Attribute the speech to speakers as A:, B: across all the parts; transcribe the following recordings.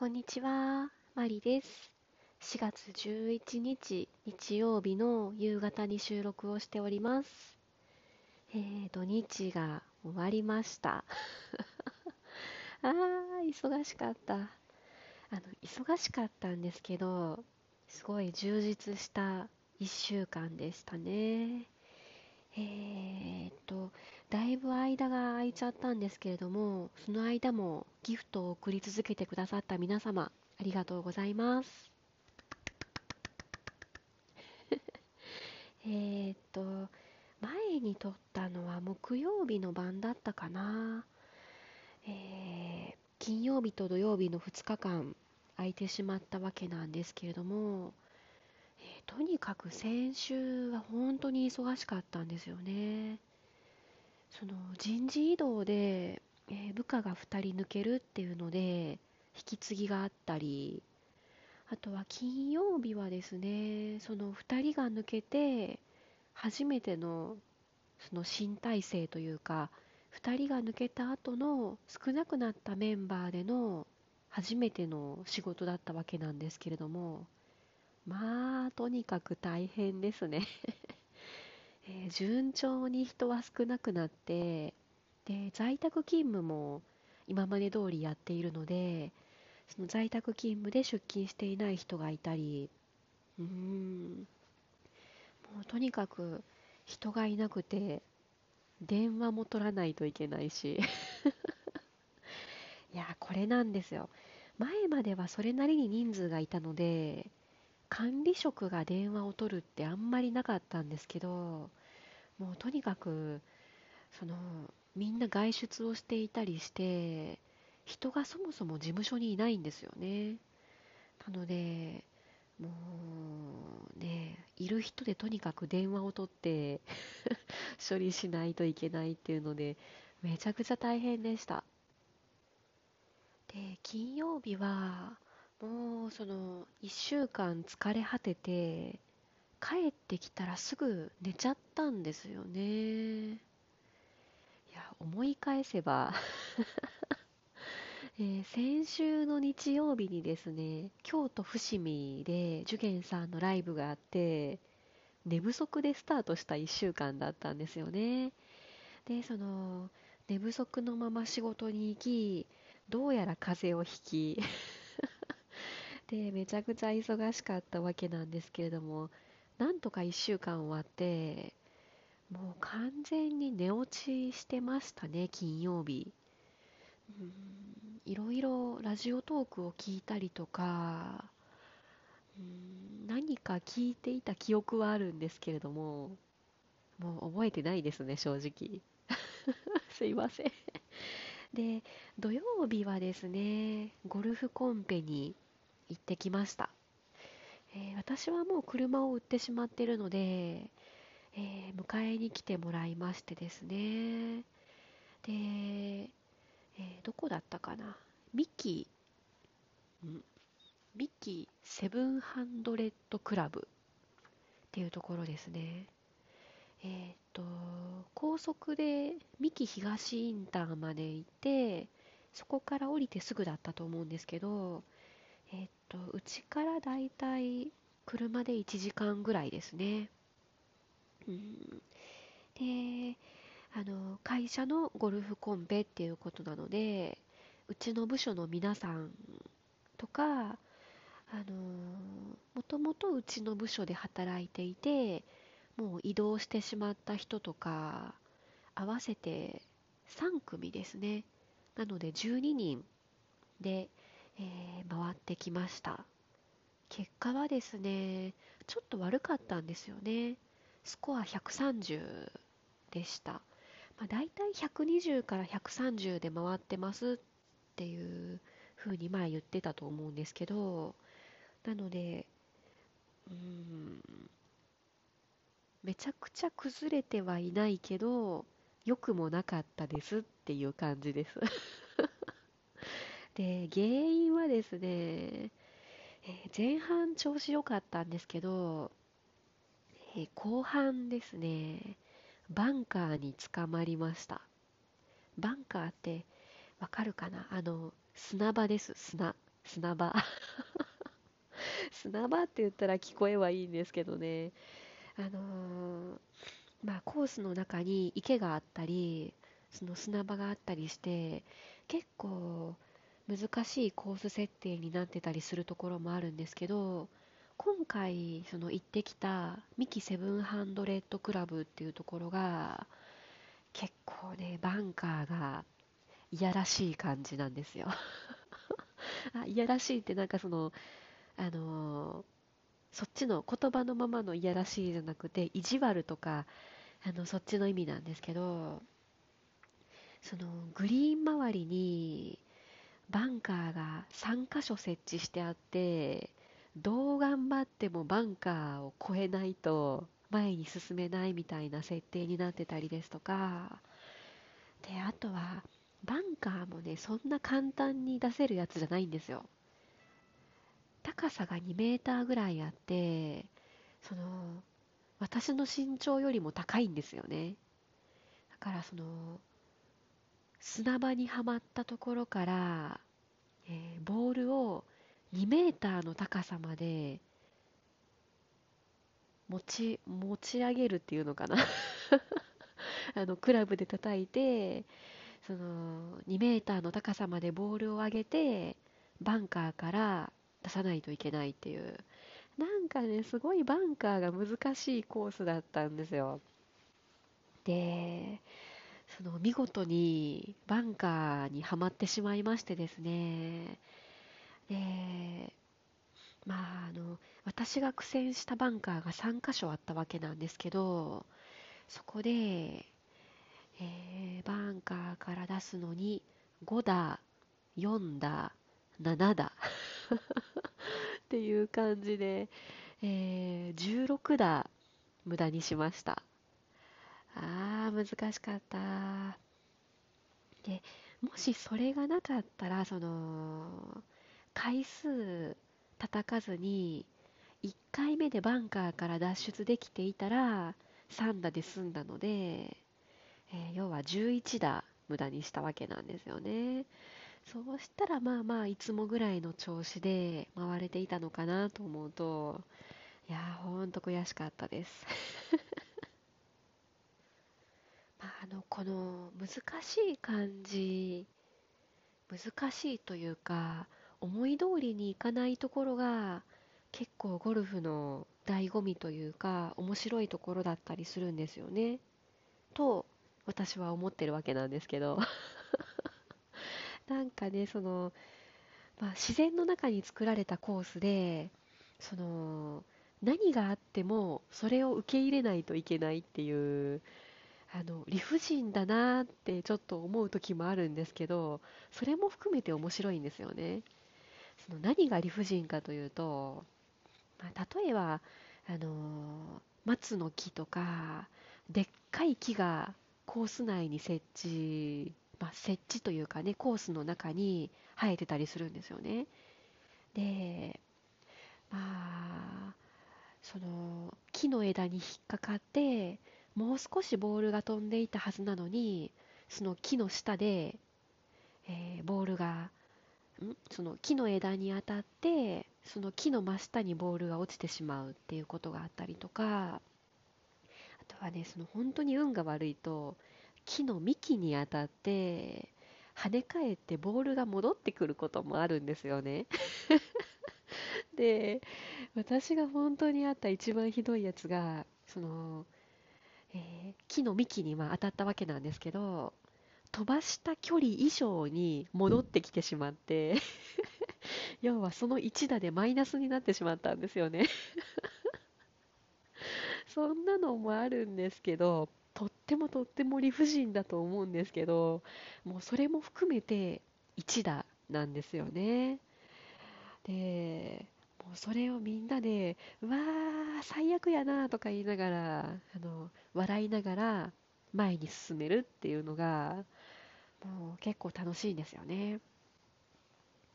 A: こんにちは、マリです。4月11日日曜日の夕方に収録をしております。えー、土日が終わりました。あー、忙しかった。あの、忙しかったんですけど、すごい充実した1週間でしたね。えー、っと、だいぶ間が空いちゃったんですけれども、その間もギフトを送り続けてくださった皆様、ありがとうございます。えっと、前に撮ったのは木曜日の晩だったかな。えー、金曜日と土曜日の2日間空いてしまったわけなんですけれども、とにかく先週は本当に忙しかったんですよね。その人事異動で、えー、部下が2人抜けるっていうので引き継ぎがあったりあとは金曜日はですねその2人が抜けて初めてのその新体制というか2人が抜けた後の少なくなったメンバーでの初めての仕事だったわけなんですけれどもまあとにかく大変ですね。えー、順調に人は少なくなってで在宅勤務も今まで通りやっているのでその在宅勤務で出勤していない人がいたりうーんもうとにかく人がいなくて電話も取らないといけないし。いやこれなんですよ。前まではそれなりに人数がいたので管理職が電話を取るってあんまりなかったんですけどもうとにかくそのみんな外出をしていたりして人がそもそも事務所にいないんですよね。なのでもうねいる人でとにかく電話を取って 処理しないといけないっていうのでめちゃくちゃ大変でした。で金曜日はもうその1週間疲れ果てて帰ってきたらすぐ寝ちゃったんですよね。いや、思い返せば えー、先週の日曜日にですね、京都伏見で受験さんのライブがあって、寝不足でスタートした1週間だったんですよね。で、その、寝不足のまま仕事に行き、どうやら風邪をひきで、めちゃくちゃ忙しかったわけなんですけれども、なんとか1週間終わってもう完全に寝落ちしてましたね金曜日。うんいろいろラジオトークを聞いたりとかうん何か聞いていた記憶はあるんですけれどももう覚えてないですね正直。すいません。で土曜日はですねゴルフコンペに行ってきました。えー、私はもう車を売ってしまっているので、えー、迎えに来てもらいましてですね。で、えー、どこだったかな？ミキんミキセブンハンドレッドクラブっていうところですね。えっ、と高速で三木東インターまで行ってそこから降りてすぐだったと思うんですけどえっと、うちからだいたい車で1時間ぐらいですね。うん、で、あの、会社のゴルフコンペっていうことなので、うちの部署の皆さんとか、あのもともとうちの部署で働いていて、もう移動してしまった人とか、合わせて3組ですね。なので12人で、えー、回ってきました。結果はですねちょっと悪かったんですよね。スコア130でした、まあ、大体120から130で回ってますっていう風に前言ってたと思うんですけどなのでうんめちゃくちゃ崩れてはいないけど良くもなかったですっていう感じです。で、原因はですね、えー、前半調子良かったんですけど、えー、後半ですね、バンカーに捕まりました。バンカーってわかるかな？あの、砂場です、砂。砂場 砂場って言ったら聞こえはいいんですけどねあのー、まあコースの中に池があったりその砂場があったりして結構難しいコース設定になってたりするところもあるんですけど今回その行ってきたミキセブンハンドレッドクラブっていうところが結構ねバンカーがいやらしい感じなんですよ。あいやらしいってなんかそのあの、そっちの言葉のままのいやらしいじゃなくて意地悪とかあのそっちの意味なんですけどそのグリーン周りにバンカーが3箇所設置してあってどう頑張ってもバンカーを越えないと前に進めないみたいな設定になってたりですとか。であとはバンカーもねそんな簡単に出せるやつじゃないんですよ。高さが2メーターぐらいあってその私の身長よりも高いんですよね。だからその砂場にはまったところから、えー、ボールを2メーターの高さまで持ち持ち上げるっていうのかな。あのクラブで叩いてその2メーターの高さまでボールを上げてバンカーから出さないといけないっていう。なんかねすごいバンカーが難しいコースだったんですよ。でその見事にバンカーにはまってしまいましてですね。でまああの私が苦戦したバンカーが3箇所あったわけなんですけどそこで、えー、バンカーから出すのに5打4打7打っていう感じで、えー、16打無駄にしました。あー難しかった。でもしそれがなかったらその回数叩かずに1回目でバンカーから脱出できていたら3打で済んだので、えー、要は11打無駄にしたわけなんですよね。そうしたらまあまあいつもぐらいの調子で回れていたのかなと思うといやーほんと悔しかったです。まあ、あのこの難しい感じ難しいというか思い通りにいかないところが結構ゴルフの醍醐味というか面白いところだったりするんですよね。と私は思ってるわけなんですけど。なんかねその、まあ、自然の中に作られたコースでその何があってもそれを受け入れないといけないっていうあの理不尽だなってちょっと思う時もあるんですけどそれも含めて面白いんですよね。その何が理不尽かというと、まあ、例えばあの松の木とかでっかい木がコース内に設置、まあ、設置というかねコースの中に生えてたりするんですよね。でまあその木の枝に引っかかってもう少しボールが飛んでいたはずなのにその木の下で、えー、ボールがん？その木の枝に当たってその木の真下にボールが落ちてしまうっていうことがあったりとかあとはねその本当に運が悪いと木の幹に当たって跳ね返ってボールが戻ってくることもあるんですよね。で私が本当にあった一番ひどいやつがそのえー、木の幹にま当たったわけなんですけど飛ばした距離以上に戻ってきてしまって 要はその1打でマイナスになってしまったんですよね。そんなのもあるんですけどとってもとっても理不尽だと思うんですけどもうそれも含めて1打なんですよね。でうそれをみんなでうわー最悪やなとか言いながらあの笑いながら前に進めるっていうのがもう結構楽しいんですよね。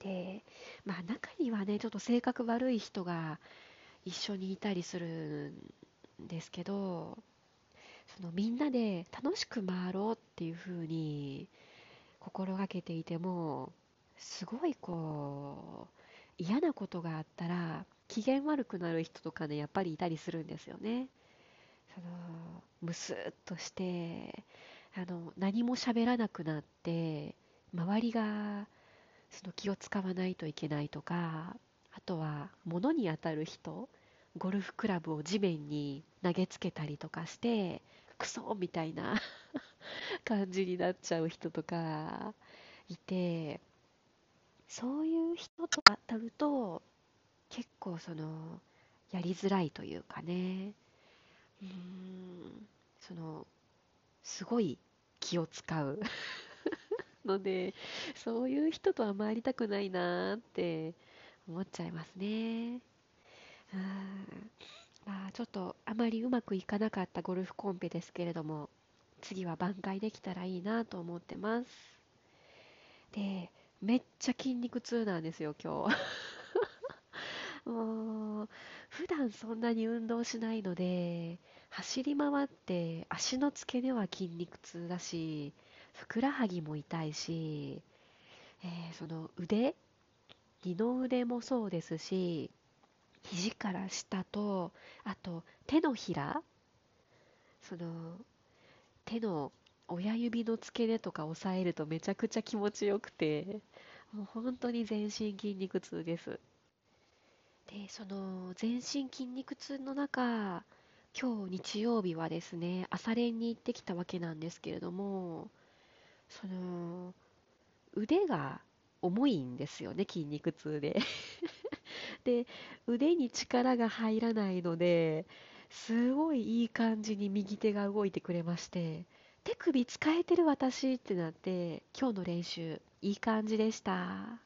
A: でまあ中にはねちょっと性格悪い人が一緒にいたりするんですけどそのみんなで楽しく回ろうっていう風に心がけていてもすごいこう嫌なことがあったら機嫌悪くなる人とかねやっぱりいたりするんですよね。そのムスッとしてあの何も喋らなくなって周りがその気を使わないといけないとかあとは物に当たる人ゴルフクラブを地面に投げつけたりとかしてクソみたいな 感じになっちゃう人とかいてそういう人と当たると結構そのやりづらいというかね。うーんそのすごい気を使う のでそういう人とは回りたくないなって思っちゃいますね。うんまあちょっとあまりうまくいかなかったゴルフコンペですけれども次は挽回できたらいいなと思ってます。でめっちゃ筋肉痛なんですよ今日。もう普段そんなに運動しないので走り回って足の付け根は筋肉痛だしふくらはぎも痛いし、えーその腕二の腕もそうですし肘から下とあと手のひらその手の親指の付け根とか押さえるとめちゃくちゃ気持ちよくてもう本当に全身筋肉痛です。でその全身筋肉痛の中今日日曜日はですね朝練に行ってきたわけなんですけれどもその腕が重いんですよね筋肉痛で。で腕に力が入らないのですごいいい感じに右手が動いてくれまして手首使えてる私ってなって今日の練習いい感じでした。